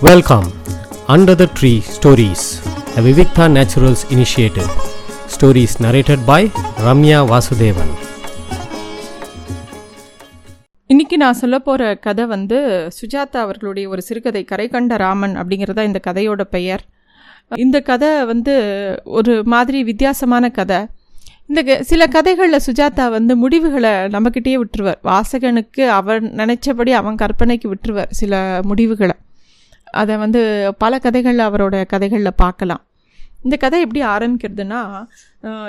Welcome under the tree stories a Vivikta Naturals initiative. Stories narrated by Ramya Vasudevan இன்னைக்கு நான் சொல்ல போகிற கதை வந்து சுஜாதா அவர்களுடைய ஒரு சிறுகதை கரைகண்ட ராமன் அப்படிங்கிறதா இந்த கதையோட பெயர். இந்த கதை வந்து ஒரு மாதிரி வித்தியாசமான கதை. இந்த க- சில கதைகளில் சுஜாதா வந்து முடிவுகளை நம்மக்கிட்டேயே விட்டுருவார். வாசகனுக்கு அவன் நினச்சபடி அவன் கற்பனைக்கு விட்டுருவார் சில முடிவுகளை. அதை வந்து பல கதைகளில் அவரோட கதைகளில் பார்க்கலாம். இந்த கதை எப்படி ஆரம்பிக்கிறதுனா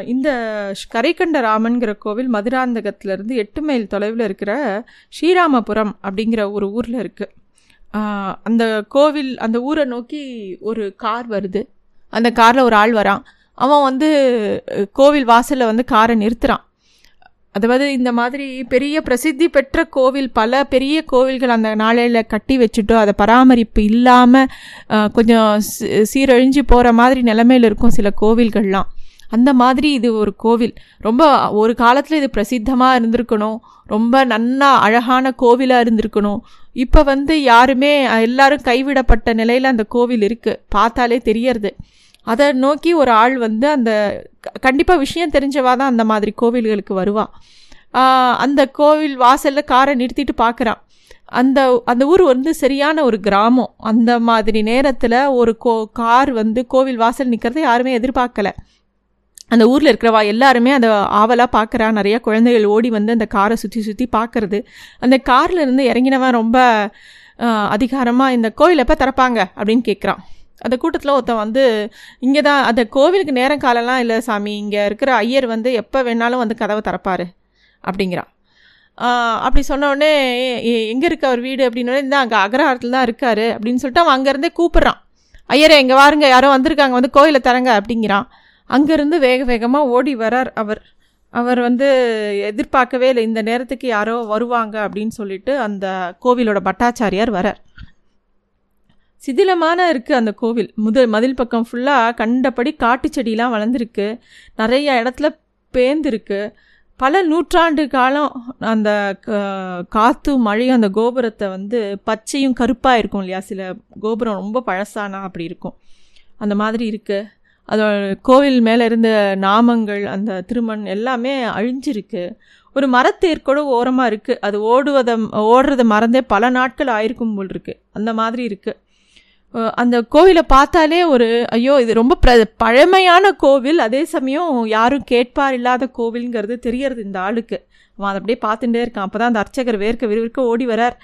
இந்த ஷ்- கரைக்கண்ட ராமன்கிற கோவில் மதுராந்தகத்திலேருந்து எட்டு மைல் தொலைவில் இருக்கிற ஸ்ரீராமபுரம் அப்படிங்கிற ஒரு ஊரில் இருக்குது அந்த கோவில் அந்த ஊரை நோக்கி ஒரு கார் வருது. அந்த காரில் ஒரு ஆள் வரான். அவன் வந்து கோவில் வாசலில் வந்து காரை நிறுத்துகிறான் அதாவது இந்த மாதிரி பெரிய பிரசித்தி பெற்ற கோவில் பல பெரிய கோவில்கள் அந்த நாளையில் கட்டி வச்சுட்டோ அதை பராமரிப்பு இல்லாமல் கொஞ்சம் சீரழிஞ்சு போகிற மாதிரி நிலமையில் இருக்கும் சில கோவில்கள்லாம். அந்த மாதிரி இது ஒரு கோவில். ரொம்ப ஒரு காலத்தில் இது பிரசித்தமாக இருந்திருக்கணும். ரொம்ப நன்னா அழகான கோவிலாக இருந்திருக்கணும். இப்போ வந்து யாருமே எல்லாரும் கைவிடப்பட்ட நிலையில் அந்த கோவில் இருக்குது பார்த்தாலே தெரியறது. அதை நோக்கி ஒரு ஆள் வந்து அந்த கண்டிப்பாக விஷயம் தெரிஞ்சவா தான் அந்த மாதிரி கோவில்களுக்கு வருவாள் அந்த கோவில் வாசலில் காரை நிறுத்திட்டு பார்க்குறான் அந்த அந்த ஊர் வந்து சரியான ஒரு கிராமம். அந்த மாதிரி நேரத்தில் ஒரு கோ கார் வந்து கோவில் வாசல் நிற்கிறத யாருமே எதிர்பார்க்கல அந்த ஊரில் இருக்கிறவா எல்லாருமே அதை ஆவலாக பார்க்குறா நிறையா குழந்தைகள் ஓடி வந்து அந்த காரை சுற்றி சுற்றி பார்க்குறது அந்த காரில் இருந்து இறங்கினவன் ரொம்ப அதிகாரமாக இந்த கோயில் எப்போ திறப்பாங்க அப்படின்னு கேட்குறான் அந்த கூட்டத்தில் ஒருத்தன் வந்து இங்கே தான் அந்த கோவிலுக்கு நேரம் காலம்லாம் இல்லை சாமி இங்கே இருக்கிற ஐயர் வந்து எப்போ வேணாலும் வந்து கதவை திறப்பார் அப்படிங்கிறான். அப்படி சொன்னோடனே எங்கே இருக்கு அவர் வீடு? அப்படின்னோடனே இந்த அங்கே அக்ரஹாரத்தில் தான் இருக்கார் அப்படின்னு சொல்லிட்டு அவன் அங்கேருந்தே கூப்பிட்றான். ஐயரே இங்கே வாருங்க யாரோ வந்திருக்காங்க வந்து கோயிலை தரங்க அப்படிங்கிறான். அங்கேருந்து வேக வேகமாக ஓடி வரார் அவர். அவர் வந்து எதிர்பார்க்கவே இல்லை இந்த நேரத்துக்கு யாரோ வருவாங்க அப்படின்னு சொல்லிட்டு அந்த கோவிலோட பட்டாச்சாரியார் வரார். சிதிலமான இருக்குது அந்த கோவில். முத மதில் பக்கம் ஃபுல்லாக கண்டபடி காட்டு செடியெலாம் வளர்ந்துருக்கு. நிறைய இடத்துல பேந்திருக்கு பல நூற்றாண்டு காலம் அந்த க- மழையும் அந்த கோபுரத்தை வந்து பச்சையும் கருப்பாக இருக்கும் இல்லையா? சில கோபுரம் ரொம்ப பழசானா அப்படி இருக்கும். அந்த மாதிரி இருக்குது அதோட கோவில் மேலே இருந்த நாமங்கள் அந்த திருமண் எல்லாமே அழிஞ்சிருக்கு. ஒரு மரத்தேர் கூட ஓரமாக இருக்குது அது ஓடுவதை ஓடுறதை மறந்தே பல நாட்கள் ஆயிருக்கும் போல் இருக்குது அந்த மாதிரி இருக்குது அந்த கோவிலை பார்த்தாலே ஒரு ஐயோ இது ரொம்ப பிர பழமையான கோவில். அதே சமயம் யாரும் கேட்பார் இல்லாத கோவில்ங்கிறது தெரியறது இந்த ஆளுக்கு. அவன் அதை அப்படியே பார்த்துட்டே இருக்கான். அப்போ தான் அந்த அர்ச்சகர் வேர்க்க விறுவிற்க ஓடி வரார்.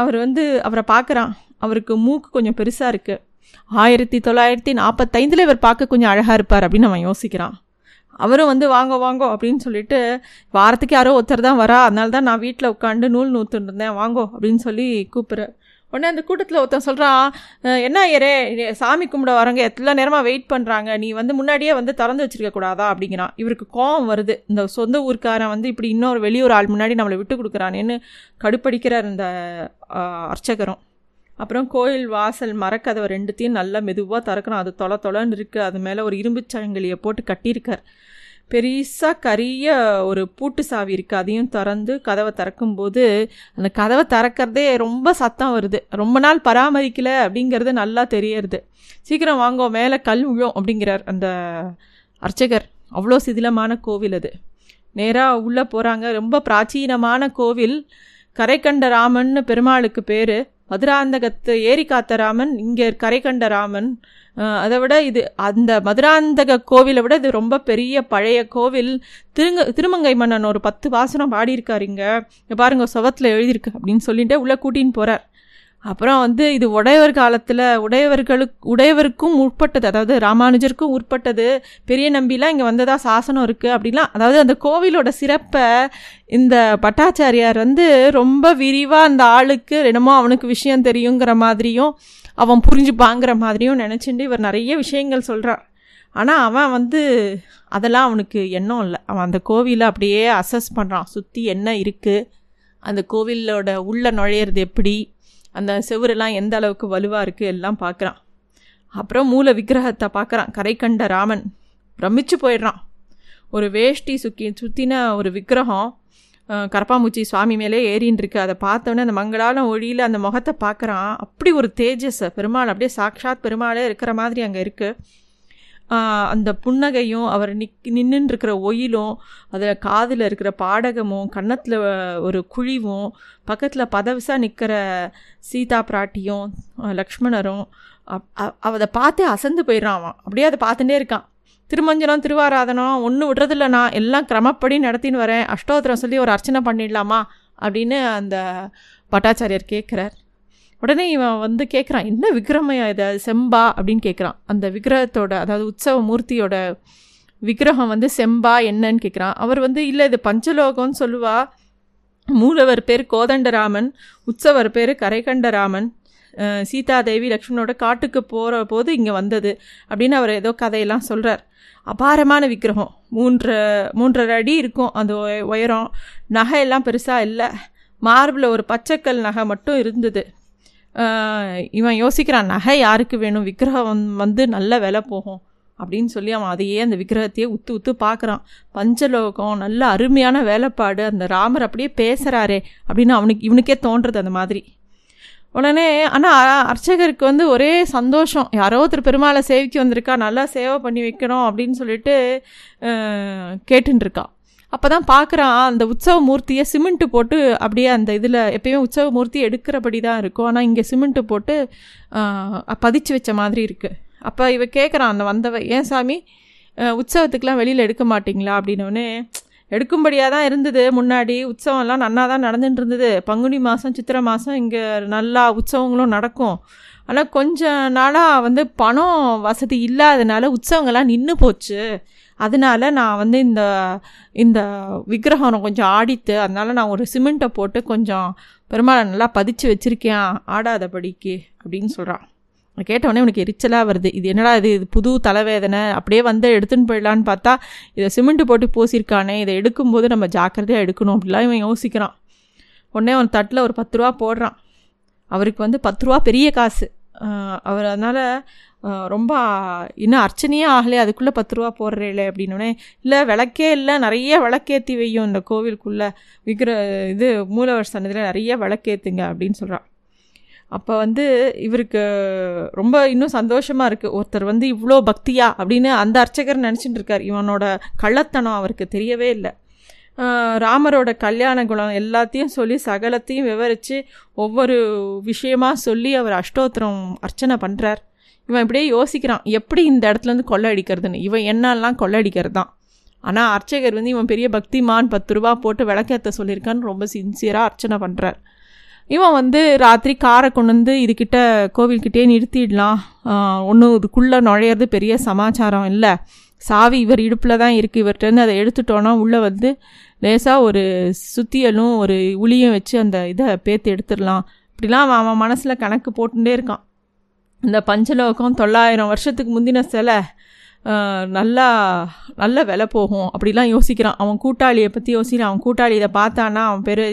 அவர் வந்து அவரை பார்க்குறான். அவருக்கு மூக்கு கொஞ்சம் பெருசாக இருக்குது ஆயிரத்தி தொள்ளாயிரத்தி நாற்பத்தைந்தில் இவர் பார்க்க கொஞ்சம் அழகாக இருப்பார் அப்படின்னு அவன் யோசிக்கிறான். அவரும் வந்து வாங்க வாங்கோ அப்படின்னு சொல்லிட்டு வாரத்துக்கு யாரோ ஒருத்தர் தான் வரா. அதனால தான் நான் வீட்டில் உட்காந்து நூல் நூற்றுருந்தேன் வாங்கோ அப்படின்னு சொல்லி கூப்பிட்றேன் உடனே அந்த கூட்டத்தில் ஒருத்தன் சொல்கிறான் என்ன ஐயரே சாமி கும்பிட வரவங்க எத்தனை நேரமாக வெயிட் பண்ணுறாங்க நீ வந்து முன்னாடியே வந்து திறந்து வச்சிருக்க கூடாதா? அப்படிங்கிறான். இவருக்கு கோவம் வருது. இந்த சொந்த ஊர்க்காரன் வந்து இப்படி இன்னொரு வெளியூர் ஆள் முன்னாடி நம்மளை விட்டு கொடுக்குறானேன்னு கடுப்படிக்கிறார் இந்த அர்ச்சகரும். அப்புறம் கோயில் வாசல் மரக்கதவை ரெண்டுத்தையும் நல்லா மெதுவாக திறக்கணும். அது தொலை தொலைன்னு இருக்குது அது மேலே ஒரு இரும்பு சங்கிலியை போட்டு கட்டியிருக்கார். பெருசாக கரிய ஒரு பூட்டு சாவி இருக்குது அதையும் திறந்து கதவை திறக்கும்போது அந்த கதவை திறக்கிறதே ரொம்ப சத்தம் வருது. ரொம்ப நாள் பராமரிக்கலை அப்படிங்கிறது நல்லா தெரியறது. சீக்கிரம் வாங்கோ மேலே கல் விழும் அப்படிங்கிறார் அந்த அர்ச்சகர். அவ்வளோ சிதிலமான கோவில் அது. நேராக உள்ளே போகிறாங்க ரொம்ப பிராச்சீனமான கோவில். கரைக்கண்ட ராமன்னு பெருமாளுக்கு பேர். மதுராந்தகத்து ஏரி காத்த ராமன் இங்கே கரைக்கண்ட ராமன். அதை விட இது அந்த மதுராந்தக கோவிலை விட இது ரொம்ப பெரிய பழைய கோவில். திருங்க திருமங்கை மன்னன் ஒரு பத்து வாசனம் பாடியிருக்காரு இங்கே. பாருங்க சுவத்தில் எழுதியிருக்கு அப்படின்னு சொல்லிட்டு உள்ளே கூட்டின்னு போகிறார் அப்புறம் வந்து இது உடையவர் காலத்தில் உடையவர்களுக்கு உடையவருக்கும் உட்பட்டது அதாவது ராமானுஜருக்கும் உட்பட்டது. பெரிய நம்பிலாம் இங்கே வந்ததா சாசனம் இருக்குது அப்படிலாம் அதாவது அந்த கோவிலோட சிறப்பை இந்த பட்டாச்சாரியார் வந்து ரொம்ப விரிவாக அந்த ஆளுக்கு என்னமோ அவனுக்கு விஷயம் தெரியுங்கிற மாதிரியும் அவன் புரிஞ்சுப்பாங்கிற மாதிரியும் நினச்சிட்டு இவர் நிறைய விஷயங்கள் சொல்கிறார் ஆனால் அவன் வந்து அதெல்லாம் அவனுக்கு எண்ணம் இல்லை. அவன் அந்த கோவிலை அப்படியே அசஸ் பண்ணுறான் சுற்றி என்ன இருக்குது அந்த கோவிலோட உள்ளே நுழையிறது எப்படி? அந்த செவரெல்லாம் எந்த அளவுக்கு வலுவாக இருக்குது எல்லாம் பார்க்குறான் அப்புறம் மூல விக்கிரகத்தை பார்க்குறான் கரை கண்ட ராமன். பிரமிச்சு போயிடுறான். ஒரு வேஷ்டி சுக்கி சுற்றின ஒரு விக்கிரகம் கரப்பாம்பூச்சி சுவாமி மேலே ஏறின்னு இருக்கு. அதை பார்த்தோன்னே அந்த மங்களாலம் ஒளியில் அந்த முகத்தை பார்க்குறான் அப்படி ஒரு தேஜஸ். பெருமாள் அப்படியே சாக்ஷாத் பெருமாளே இருக்கிற மாதிரி அங்கே இருக்குது அந்த புன்னகையும் அவர் நிக் நின்றுன்னு இருக்கிற ஒயிலும் அதில் காதில் இருக்கிற பாடகமும் கன்னத்தில் ஒரு குழிவும் பக்கத்தில் பதவிசாக நிற்கிற சீதா பிராட்டியும் லக்ஷ்மணரும் அப்- அதை பார்த்தே அசந்து போயிடுறான் அவன். அப்படியே அதை பார்த்துட்டே இருக்கான். திருமஞ்சனம் திருவாராதனம் ஒன்றும் விடுறதில்ல நான் எல்லாம் கிரமப்படி நடத்தின்னு வரேன். அஷ்டோத்திரம் சொல்லி ஒரு அர்ச்சனை பண்ணிடலாமா? அப்படின்னு அந்த பட்டாச்சாரியர் கேட்குறார் உடனே இவன் வந்து கேட்குறான் என்ன விக்ரமையா இதை? செம்பா? அப்படின்னு கேட்குறான் அந்த விக்கிரகத்தோட அதாவது உற்சவ மூர்த்தியோட விக்கிரகம் வந்து செம்பா என்னன்னு கேட்குறான் அவர் வந்து இல்லை இது பஞ்சலோகம்னு சொல்லுவா. மூலவர் பேர் கோதண்டராமன் உற்சவர் பேர் கரைகண்டராமன். சீதாதேவி லக்ஷ்மணோட காட்டுக்கு போகிற போது இங்கே வந்தது அப்படின்னு அவர் ஏதோ கதையெல்லாம் சொல்கிறார் அபாரமான விக்கிரகம். மூன்று மூன்றரை அடி இருக்கும் அந்த உயரம். நகையெல்லாம் பெருசாக இல்லை. மார்பில் ஒரு பச்சைக்கல் நகை மட்டும் இருந்தது. இவன் யோசிக்கிறான் நகை யாருக்கு வேணும்? விக்கிரகம் வந்து- நல்ல விலை போகும். அப்படின்னு சொல்லி அவன் அதையே அந்த விக்கிரகத்தையே உத்து உத்து பார்க்குறான். பஞ்சலோகம் நல்ல அருமையான வேலைப்பாடு. அந்த ராமர் அப்படியே பேசுகிறாரே அப்படின்னு அவனுக்கு இவனுக்கே தோன்றுறது அந்த மாதிரி. உடனே ஆனால் அர்ச்சகருக்கு வந்து ஒரே சந்தோஷம். யாரோ ஒருத்தர் பெருமாளை சேவிக்க வந்திருக்கா நல்லா சேவை பண்ணி வைக்கணும் அப்படின்னு சொல்லிட்டு கேட்டுருக்கான் அப்போ தான் பார்க்குறான் அந்த உற்சவ மூர்த்தியை சிமெண்ட்டு போட்டு அப்படியே அந்த இதில் எப்பயுமே உற்சவ மூர்த்தி எடுக்கிறபடி தான் இருக்கும். ஆனால் இங்கே சிமெண்ட்டு போட்டு பதிச்சு வச்ச மாதிரி இருக்குது அப்போ இவ கேட்குறான் அந்த வந்தவ ஏன் சாமி உற்சவத்துக்கெலாம் வெளியில் எடுக்க மாட்டிங்களா? அப்படின்னோடனே எடுக்கும்படியாக தான் இருந்தது. முன்னாடி உற்சவம்லாம் நன்னா தான் நடந்துட்டு இருந்தது பங்குனி மாதம் சித்திரை மாதம் இங்கே நல்லா உற்சவங்களும் நடக்கும். ஆனால் கொஞ்ச நாளாக வந்து பணம் வசதி இல்லாதனால உற்சவங்கள்லாம் நின்று போச்சு. அதனால நான் வந்து இந்த இந்த விக்கிரகம் கொஞ்சம் ஆடித்து அதனால் நான் ஒரு சிமெண்ட்டை போட்டு கொஞ்சம் பெருமாளை நல்லா பதிச்சு வச்சுருக்கேன் ஆடாதபடிக்கு அப்படின்னு சொல்கிறான் கேட்டவொடனே உனக்கு எரிச்சலாக வருது. இது என்னடா இது? இது புது தலைவேதனை. அப்படியே வந்து எடுத்துன்னு போயிடலான்னு பார்த்தா இதை சிமெண்ட்டு போட்டு பூசியிருக்கானே இதை எடுக்கும்போது நம்ம ஜாக்கிரதையாக எடுக்கணும் அப்படிலாம் இவன் யோசிக்கிறான். உடனே அவன் தட்டில் ஒரு பத்து ரூபா போடுறான். அவருக்கு வந்து பத்து ரூபா பெரிய காசு. அவர் அதனால் ரொம்ப இன்னும் அர்ச்சனையே ஆகலையே அதுக்குள்ளே பத்து ரூபா போடுறேலே அப்படின்னோடனே இல்லை விளக்கே இல்லை நிறைய விளக்கேற்றி வையும் இந்த கோவிலுக்குள்ளே. விக்கிர இது மூலவர் சன்னதியில் நிறைய விளக்கேற்றுங்க அப்படின்னு சொல்கிறான் அப்போ வந்து இவருக்கு ரொம்ப இன்னும் சந்தோஷமாக இருக்குது ஒருத்தர் வந்து இவ்வளோ பக்தியா அப்படின்னு அந்த அர்ச்சகர் நினச்சிட்டு இருக்கார். இவனோட கள்ளத்தனம் அவருக்கு தெரியவே இல்லை. ராமரோட கல்யாண குணம் எல்லாத்தையும் சொல்லி சகலத்தையும் விவரித்து ஒவ்வொரு விஷயமாக சொல்லி அவர் அஷ்டோத்திரம் அர்ச்சனை பண்ணுறார் இவன் இப்படியே யோசிக்கிறான் எப்படி இந்த இடத்துலேருந்து கொள்ளை அடிக்கிறதுன்னு. இவன் என்னெல்லாம் கொள்ளை அடிக்கிறது தான் ஆனால் அர்ச்சகர் வந்து இவன் பெரிய பக்திமான் பத்து ரூபா போட்டு விளக்கேற்ற சொல்லியிருக்கான்னு ரொம்ப சின்சியராக அர்ச்சனை பண்ணுறார் இவன் வந்து ராத்திரி காரை கொண்டு வந்து இதுக்கிட்ட கோவில்கிட்டே நிறுத்திடலாம். ஒன்றும் இதுக்குள்ளே நுழையிறது பெரிய சமாச்சாரம் இல்லை. சாவி இவர் இடுப்பில் தான் இருக்குது இவர்கிட்டருந்து அதை எடுத்துட்டோன்னா உள்ளே வந்து லேசாக ஒரு சுத்தியலும் ஒரு உளியும் வச்சு அந்த இதை பேத்து எடுத்துடலாம். இப்படிலாம் அவன் அவன் மனசில் கணக்கு போட்டுட்டே இருக்கான். இந்த பஞ்சலோகம் தொள்ளாயிரம் வருஷத்துக்கு முந்தின சிலை நல்லா நல்ல விலை போகும் அப்படிலாம் யோசிக்கிறான். அவன் கூட்டாளியை பற்றி யோசிக்கிறான். அவன் கூட்டாளி இதை பார்த்தானா அவன் பேர்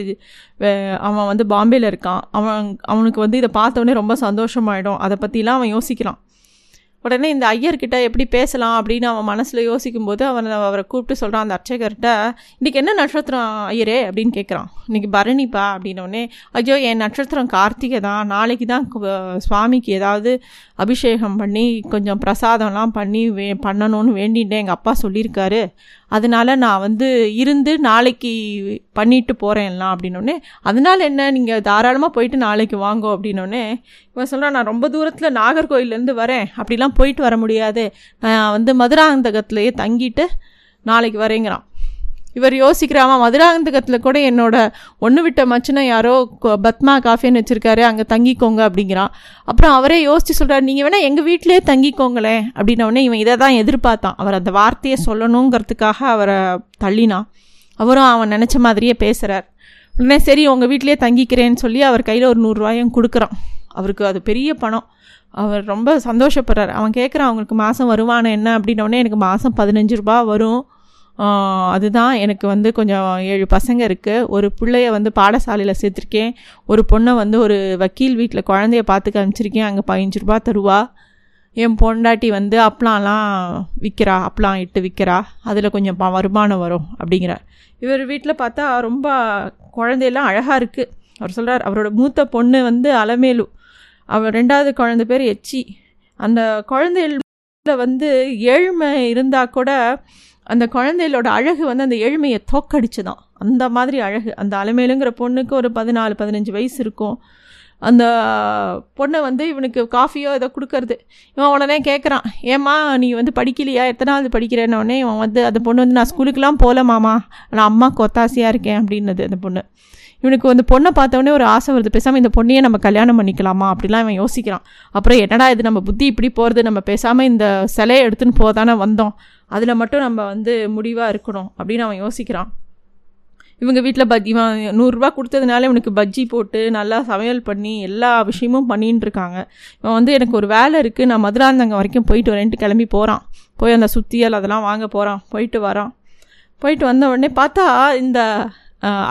அவன் வந்து பாம்பேயில் இருக்கான். அவன் அவனுக்கு வந்து இதை பார்த்தோன்னே ரொம்ப சந்தோஷமாயிடும். அதை பற்றிலாம் அவன் யோசிக்கிறான். உடனே இந்த ஐயர்கிட்ட எப்படி பேசலாம் அப்படின்னு அவன் மனசில் யோசிக்கும்போது அவன் அவரை கூப்பிட்டு சொல்கிறான் அந்த அர்ச்சகர்கிட்ட இன்றைக்கி என்ன நட்சத்திரம் ஐயரே? அப்படின்னு கேட்குறான் இன்றைக்கி பரணிப்பா? அப்படின்னோடனே ஐயோ என் நட்சத்திரம் கார்த்திகை தான். நாளைக்கு தான் சுவாமிக்கு ஏதாவது அபிஷேகம் பண்ணி கொஞ்சம் பிரசாதம்லாம் பண்ணி வே பண்ணணும்னு வேண்டிட்டு எங்கள் அப்பா சொல்லியிருக்காரு. அதனால நான் வந்து இருந்து நாளைக்கு பண்ணிட்டு போகிறேன் எல்லாம் அப்படின்னோடனே அதனால் என்ன? நீங்கள் தாராளமாக போயிட்டு நாளைக்கு வாங்கோ. அப்படின்னோடனே இவன் சொல்கிறான் நான் ரொம்ப தூரத்தில் நாகர்கோயிலேருந்து வரேன். அப்படிலாம் போயிட்டு வர முடியாது. நான் வந்து மதுராந்தகத்திலேயே தங்கிட்டு நாளைக்கு வரேங்கிறான். இவர் யோசிக்கிறாமா மதுராந்தகத்தில் கூட என்னோட ஒன்று விட்ட மச்சினை யாரோ பத்மா காஃபேன்னு வச்சுருக்காரு. அங்கே தங்கிக்கோங்க அப்படிங்கிறான். அப்புறம் அவரே யோசிச்சு சொல்கிறார் நீங்கள் வேணால் எங்கள் வீட்டிலே தங்கிக்கோங்களேன். அப்படின்னோடனே இவன் இதை தான் எதிர்பார்த்தான். அவர் அந்த வார்த்தையை சொல்லணுங்கிறதுக்காக அவரை தள்ளினான். அவரும் அவன் நினச்ச மாதிரியே பேசுகிறார் உடனே சரி உங்கள் வீட்டிலேயே தங்கிக்கிறேன்னு சொல்லி அவர் கையில் ஒரு நூறுரூவாயும் கொடுக்குறான். அவருக்கு அது பெரிய பணம். அவர் ரொம்ப சந்தோஷப்படுறார். அவன் கேட்குறான் அவங்களுக்கு மாதம் வருமானம் என்ன? அப்படின்னோடனே எனக்கு மாதம் பதினஞ்சு ரூபா வரும். அதுதான் எனக்கு வந்து கொஞ்சம் ஏழு பசங்க இருக்குது ஒரு பிள்ளைய வந்து பாடசாலையில் சேர்த்துருக்கேன். ஒரு பொண்ணை வந்து ஒரு வக்கீல் வீட்டில் குழந்தைய பார்த்துக்க அனுப்பிச்சிருக்கேன். அங்கே பதினஞ்சு ரூபா தருவா. என் பொண்டாட்டி வந்து அப்லாம்லாம் விற்கிறா அப்பளம் இட்டு விற்கிறா அதில் கொஞ்சம் ப- வருமானம் வரும் அப்படிங்கிறார். இவர் வீட்டில் பார்த்தா ரொம்ப குழந்தையெல்லாம் அழகாக இருக்குது அவர் சொல்கிறார் அவரோட மூத்த பொண்ணு வந்து அலமேலு. அவள் ரெண்டாவது குழந்த பேர் எச்சி. அந்த குழந்தைகள வந்து ஏழ்மை இருந்தால் கூட அந்த குழந்தைகளோட அழகு வந்து அந்த ஏழ்மையை தோக்கடிச்சுதான். அந்த மாதிரி அழகு. அந்த அலைமையிலுங்கிற பொண்ணுக்கு ஒரு பதினாலு பதினஞ்சு வயசு இருக்கும். அந்த பொண்ணை வந்து இவனுக்கு காஃபியோ ஏதோ கொடுக்கறது. இவன் உடனே கேட்குறான் ஏம்மா நீ வந்து படிக்கலையா? எத்தனாவது படிக்கிறேன்னு உடனே இவன் வந்து அந்த பொண்ணு வந்து நான் ஸ்கூலுக்கெலாம் போகல மாமா. நான் அம்மாவுக்கு ஒத்தாசையாக இருக்கேன் அப்படின்னது அந்த பொண்ணு. இவனுக்கு வந்து பொண்ணை பார்த்தவொடனே ஒரு ஆசை வருது. பேசாமல் இந்த பொண்ணையே நம்ம கல்யாணம் பண்ணிக்கலாமா? அப்படிலாம் இவன் யோசிக்கிறான். அப்புறம் என்னடா இது? நம்ம புத்தி இப்படி போகிறது நம்ம பேசாமல் இந்த சிலையை எடுத்துன்னு போதானே வந்தோம். அதில் மட்டும் நம்ம வந்து முடிவாக இருக்கணும் அப்படின்னு அவன் யோசிக்கிறான். இவங்க வீட்டில் பஜ்ஜி இவன் நூறுரூவா கொடுத்ததுனால இவனுக்கு பஜ்ஜி போட்டு நல்லா சமையல் பண்ணி எல்லா விஷயமும் பண்ணின்னு இருக்காங்க. இவன் வந்து எனக்கு ஒரு வேலை இருக்குது நான் மதுராந்தங்க வரைக்கும் போயிட்டு வரேன்ட்டு கிளம்பி போகிறான் போய் அந்த சுத்தியல் அதெல்லாம் வாங்க போகிறான் போயிட்டு வரான். போயிட்டு வந்த உடனே பார்த்தா இந்த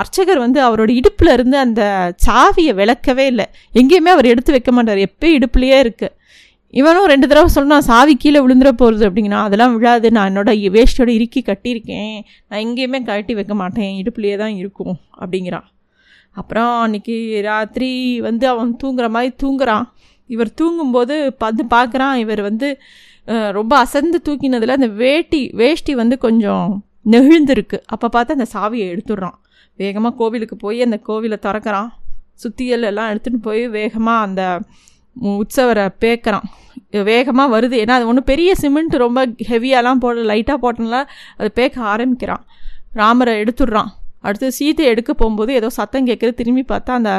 அர்ச்சகர் வந்து அவரோட இடுப்பில் இருந்து அந்த சாவியை விளக்கவே இல்லை. எங்கேயுமே அவர் எடுத்து வைக்க மாட்டார். எப்பயும் இடுப்புலையே இருக்குது இவனும் ரெண்டு தடவை சொன்னான் சாவி கீழே விழுந்துட போகிறது அப்படிங்கன்னா அதெல்லாம் விழாது. நான் என்னோட வேஷ்டியோட இறுக்கி கட்டியிருக்கேன். நான் எங்கேயுமே கட்டி வைக்க மாட்டேன். இடுப்புலையே தான் இருக்கும். அப்படிங்கிறான் அப்புறம் அன்றைக்கி ராத்திரி வந்து அவன் தூங்குற மாதிரி தூங்குறான். இவர் தூங்கும்போது பார்த்து பார்க்குறான். இவர் வந்து ரொம்ப அசந்து தூக்கினதில் அந்த வேட்டி வேஷ்டி வந்து கொஞ்சம் நெகிழ்ந்துருக்கு. அப்போ பார்த்து அந்த சாவியை எடுத்துடுறான். வேகமாக கோவிலுக்கு போய் அந்த கோவிலை திறக்கிறான். சுத்தியல் எல்லாம் எடுத்துகிட்டு போய் வேகமாக அந்த உற்சவரை பேக்கிறான். வேகமாக வருது. ஏன்னா அது ஒன்றும் பெரிய சிமெண்ட் ரொம்ப ஹெவியாலாம் போட லைட்டாக போட்டனால அது பேக்க ஆரம்பிக்கிறான். ராமரை எடுத்துடுறான். அடுத்து சீத்தை எடுக்க போகும்போது ஏதோ சத்தம் கேட்குறது திரும்பி பார்த்தா அந்த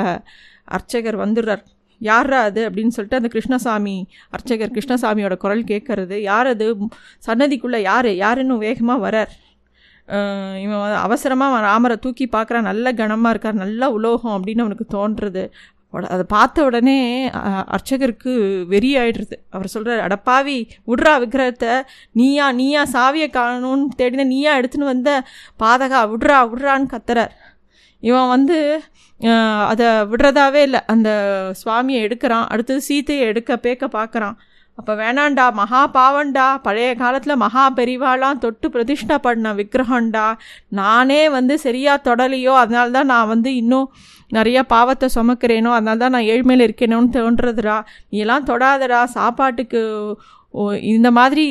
அர்ச்சகர் வந்துடுறார். யாரா அது அப்படின்னு சொல்லிட்டு அந்த கிருஷ்ணசாமி அர்ச்சகர் கிருஷ்ணசாமியோட குரல் கேட்கறது யார் அது? சன்னதிக்குள்ளே யார்? யாருன்னு வேகமாக வரார் இவன் வந்து அவசரமாக ராமரை தூக்கி பார்க்குறான் நல்ல கனமாக இருக்கார் நல்ல உலோகம் அப்படின்னு அவனுக்கு தோன்றுறது. உட- அதை பார்த்த உடனே அர்ச்சகருக்கு வெறி ஆயிடுறது அவர் சொல்கிறார் அடப்பாவி விட்றா விக்கிரகத்தை. நீயா நீயா சாவியை காணணும்னு தேடின நீயா எடுத்துன்னு வந்த பாதகா விட்றா விட்றான்னு கத்துறார். இவன் வந்து அதை விடுறதாவே இல்லை. அந்த சுவாமியை எடுக்கிறான் அடுத்தது சீத்தையை எடுக்க பேக்க பார்க்குறான். அப்போ வேணாண்டா மகா பாவண்டா பழைய காலத்தில் மகா பெரிவாலாம் தொட்டு பிரதிஷ்டா பண்ண விக்கிரகண்டா. நானே வந்து சரியாக தொடலையோ அதனால தான் நான் வந்து இன்னும் நிறைய பாவத்தை சுமக்கிறேனோ அதனால தான் நான் ஏழ்மையில் இருக்கேனோன்னு தோன்றதுடா. நீ எல்லாம் தொடாதடா சாப்பாட்டுக்கு ஓ, இந்த மாதிரி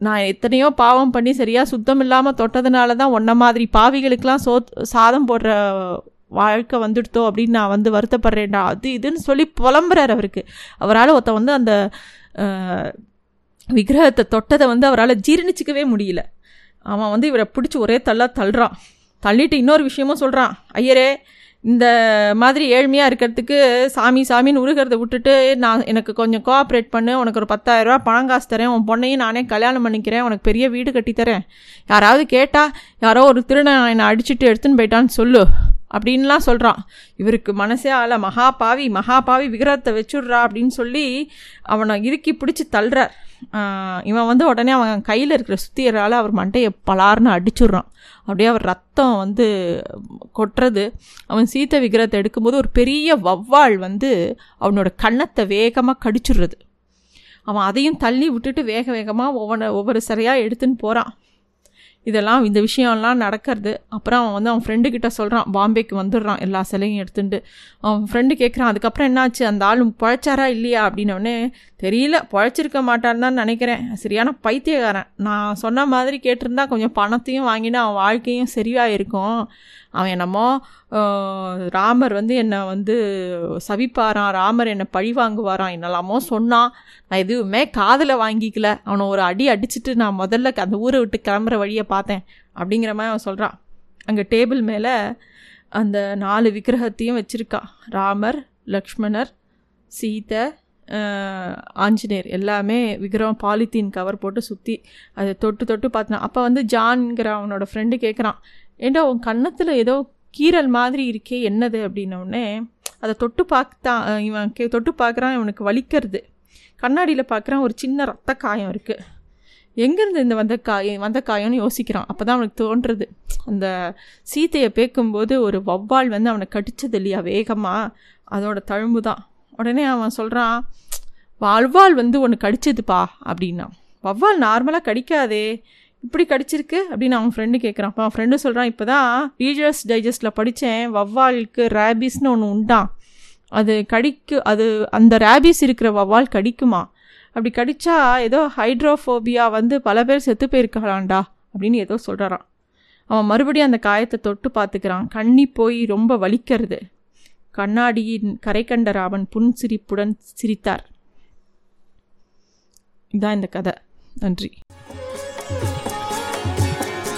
நான் எத்தனையோ பாவம் பண்ணி சரியாக சுத்தம் இல்லாமல் தொட்டதுனால தான் ஒன்றை மாதிரி பாவிகளுக்கெல்லாம் சோ சாதம் போடுற வாழ்க்கை வந்துடுத்தோ அப்படின்னு நான் வந்து வருத்தப்படுறேன்டா. அது இதுன்னு சொல்லி புலம்புறார் அவருக்கு. அவரால் ஒருத்தன் வந்து அந்த விக்கிரகத்தை தொட்டதை வந்து அவரால் ஜீரணிச்சிக்கவே முடியல. அவன் வந்து இவரை பிடிச்சி ஒரே தள்ளா தள்ளுறான். தள்ளிட்டு இன்னொரு விஷயமும் சொல்கிறான் ஐயரே இந்த மாதிரி ஏழ்மையாக இருக்கிறதுக்கு சாமி சாமின்னு உருகிறத விட்டுட்டு நான் எனக்கு கொஞ்சம் கோஆப்ரேட் பண்ணு. உனக்கு ஒரு பத்தாயிரரூபா பணம் காசு தரேன். உன் பொண்ணையும் நானே கல்யாணம் பண்ணிக்கிறேன். உனக்கு பெரிய வீடு கட்டித்தரேன். யாராவது கேட்டால் யாரோ ஒரு திருடன் என்னை அடிச்சிட்டு எடுத்துன்னு போயிட்டான்னு சொல்லு. அப்படின்லாம் சொல்கிறான் இவருக்கு மனசே ஆள மகாபாவி பாவி மகா பாவி விக்கிரகத்தை வச்சுடுறா அப்படின்னு சொல்லி அவனை இறுக்கி பிடிச்சி தள்ளுறார். இவன் வந்து உடனே அவன் கையில் இருக்கிற சுத்தியரால் அவர் மண்டையை பலார்னு அடிச்சுடுறான். அப்படியே அவர் ரத்தம் வந்து கொட்டுறது. அவன் சீத்த விக்கிரத்தை எடுக்கும்போது ஒரு பெரிய வவ்வாள் வந்து அவனோட கன்னத்தை வேகமாக கடிச்சுடுறது. அவன் அதையும் தள்ளி விட்டுட்டு வேக வேகமாக ஒவ்வொன்று ஒவ்வொரு சரியாக எடுத்துன்னு போகிறான் இதெல்லாம் இந்த விஷயம்லாம் நடக்கிறது. அப்புறம் அவன் வந்து அவன் ஃப்ரெண்டு கிட்ட சொல்கிறான் பாம்பேக்கு வந்துடுறான் எல்லா சிலையும் எடுத்துட்டு அவன் ஃப்ரெண்டு கேட்குறான் அதுக்கப்புறம் என்னாச்சு? அந்த ஆள் பழைச்சாரா இல்லையா? அப்படின்னோடனே தெரியல பழைச்சிருக்க மாட்டான்னு தான் நினைக்கிறேன். சரியான பைத்தியக்காரன். நான் சொன்ன மாதிரி கேட்டிருந்தா கொஞ்சம் பணத்தையும் வாங்கினா அவன் வாழ்க்கையும் சரியாக இருக்கும் அவன் என்னமோ ராமர் வந்து என்னை வந்து சவிப்பாரான் ராமர் என்னை பழி வாங்குவாரான் என்னெல்லாமோ சொன்னான். நான் எதுவுமே காதில் வாங்கிக்கல. அவனை ஒரு அடி அடிச்சுட்டு நான் முதல்ல அந்த ஊரை விட்டு கிளம்புற வழியை பார்த்தேன். அப்படிங்கிற மாதிரி அவன் சொல்கிறான் அங்கே டேபிள் மேலே அந்த நாலு விக்கிரகத்தையும் வச்சுருக்கா. ராமர் லக்ஷ்மணர் சீதை ஆஞ்சநேயர். எல்லாமே விக்கிரகம் பாலித்தீன் கவர் போட்டு சுற்றி அதை தொட்டு தொட்டு பார்த்தான் அப்போ வந்து ஜான்ங்கிற அவனோட ஃப்ரெண்டு கேட்குறான் ஏண்டா உன் கன்னத்தில் ஏதோ கீறல் மாதிரி இருக்கே என்னது அப்படின்னோடனே அதை தொட்டு பார்த்தா இவன் கே தொட்டு பார்க்குறான் இவனுக்கு வலிக்கிறது. கண்ணாடியில் பார்க்குறான் ஒரு சின்ன ரத்த காயம் இருக்குது எங்கேருந்து இந்த வந்த காயம் வந்த காயம்னு யோசிக்கிறான். அப்போ தான் அவனுக்கு தோன்றுறது. அந்த சீத்தையை பேக்கும்போது ஒரு வவ்வால் வந்து அவனை கடிச்சது இல்லையா வேகமாக அதோட தழும்பு தான் உடனே அவன் சொல்கிறான் வவ்வால் வந்து ஒன்று கடிச்சதுப்பா அப்படின்னா வவ்வால் நார்மலாக கடிக்காதே. இப்படி கடிச்சிருக்கு அப்படின்னு அவன் ஃப்ரெண்டு கேட்குறான் அப்போ அவன் ஃப்ரெண்டு சொல்கிறான் இப்போ தான் ரீஜர்ஸ் டைஜஸ்டில் படித்தேன் வவ்வாலுக்கு ரேபிஸ்னு ஒன்று உண்டான் அது கடிக்கு அது அந்த ரேபிஸ் இருக்கிற வவ்வால் கடிக்குமா? அப்படி கடிச்சா ஏதோ ஹைட்ரோஃபோபியா வந்து பல பேர் செத்து போயிருக்கலாம்டா அப்படின்னு ஏதோ சொல்கிறான் அவன் மறுபடியும் அந்த காயத்தை தொட்டு பார்த்துக்கிறான். கண்ணி போய் ரொம்ப வலிக்கிறது. கண்ணாடியின் கரை கண்ட ராவன் புன்சிரிப்புடன் சிரித்தார். இதான் இந்த கதை. நன்றி.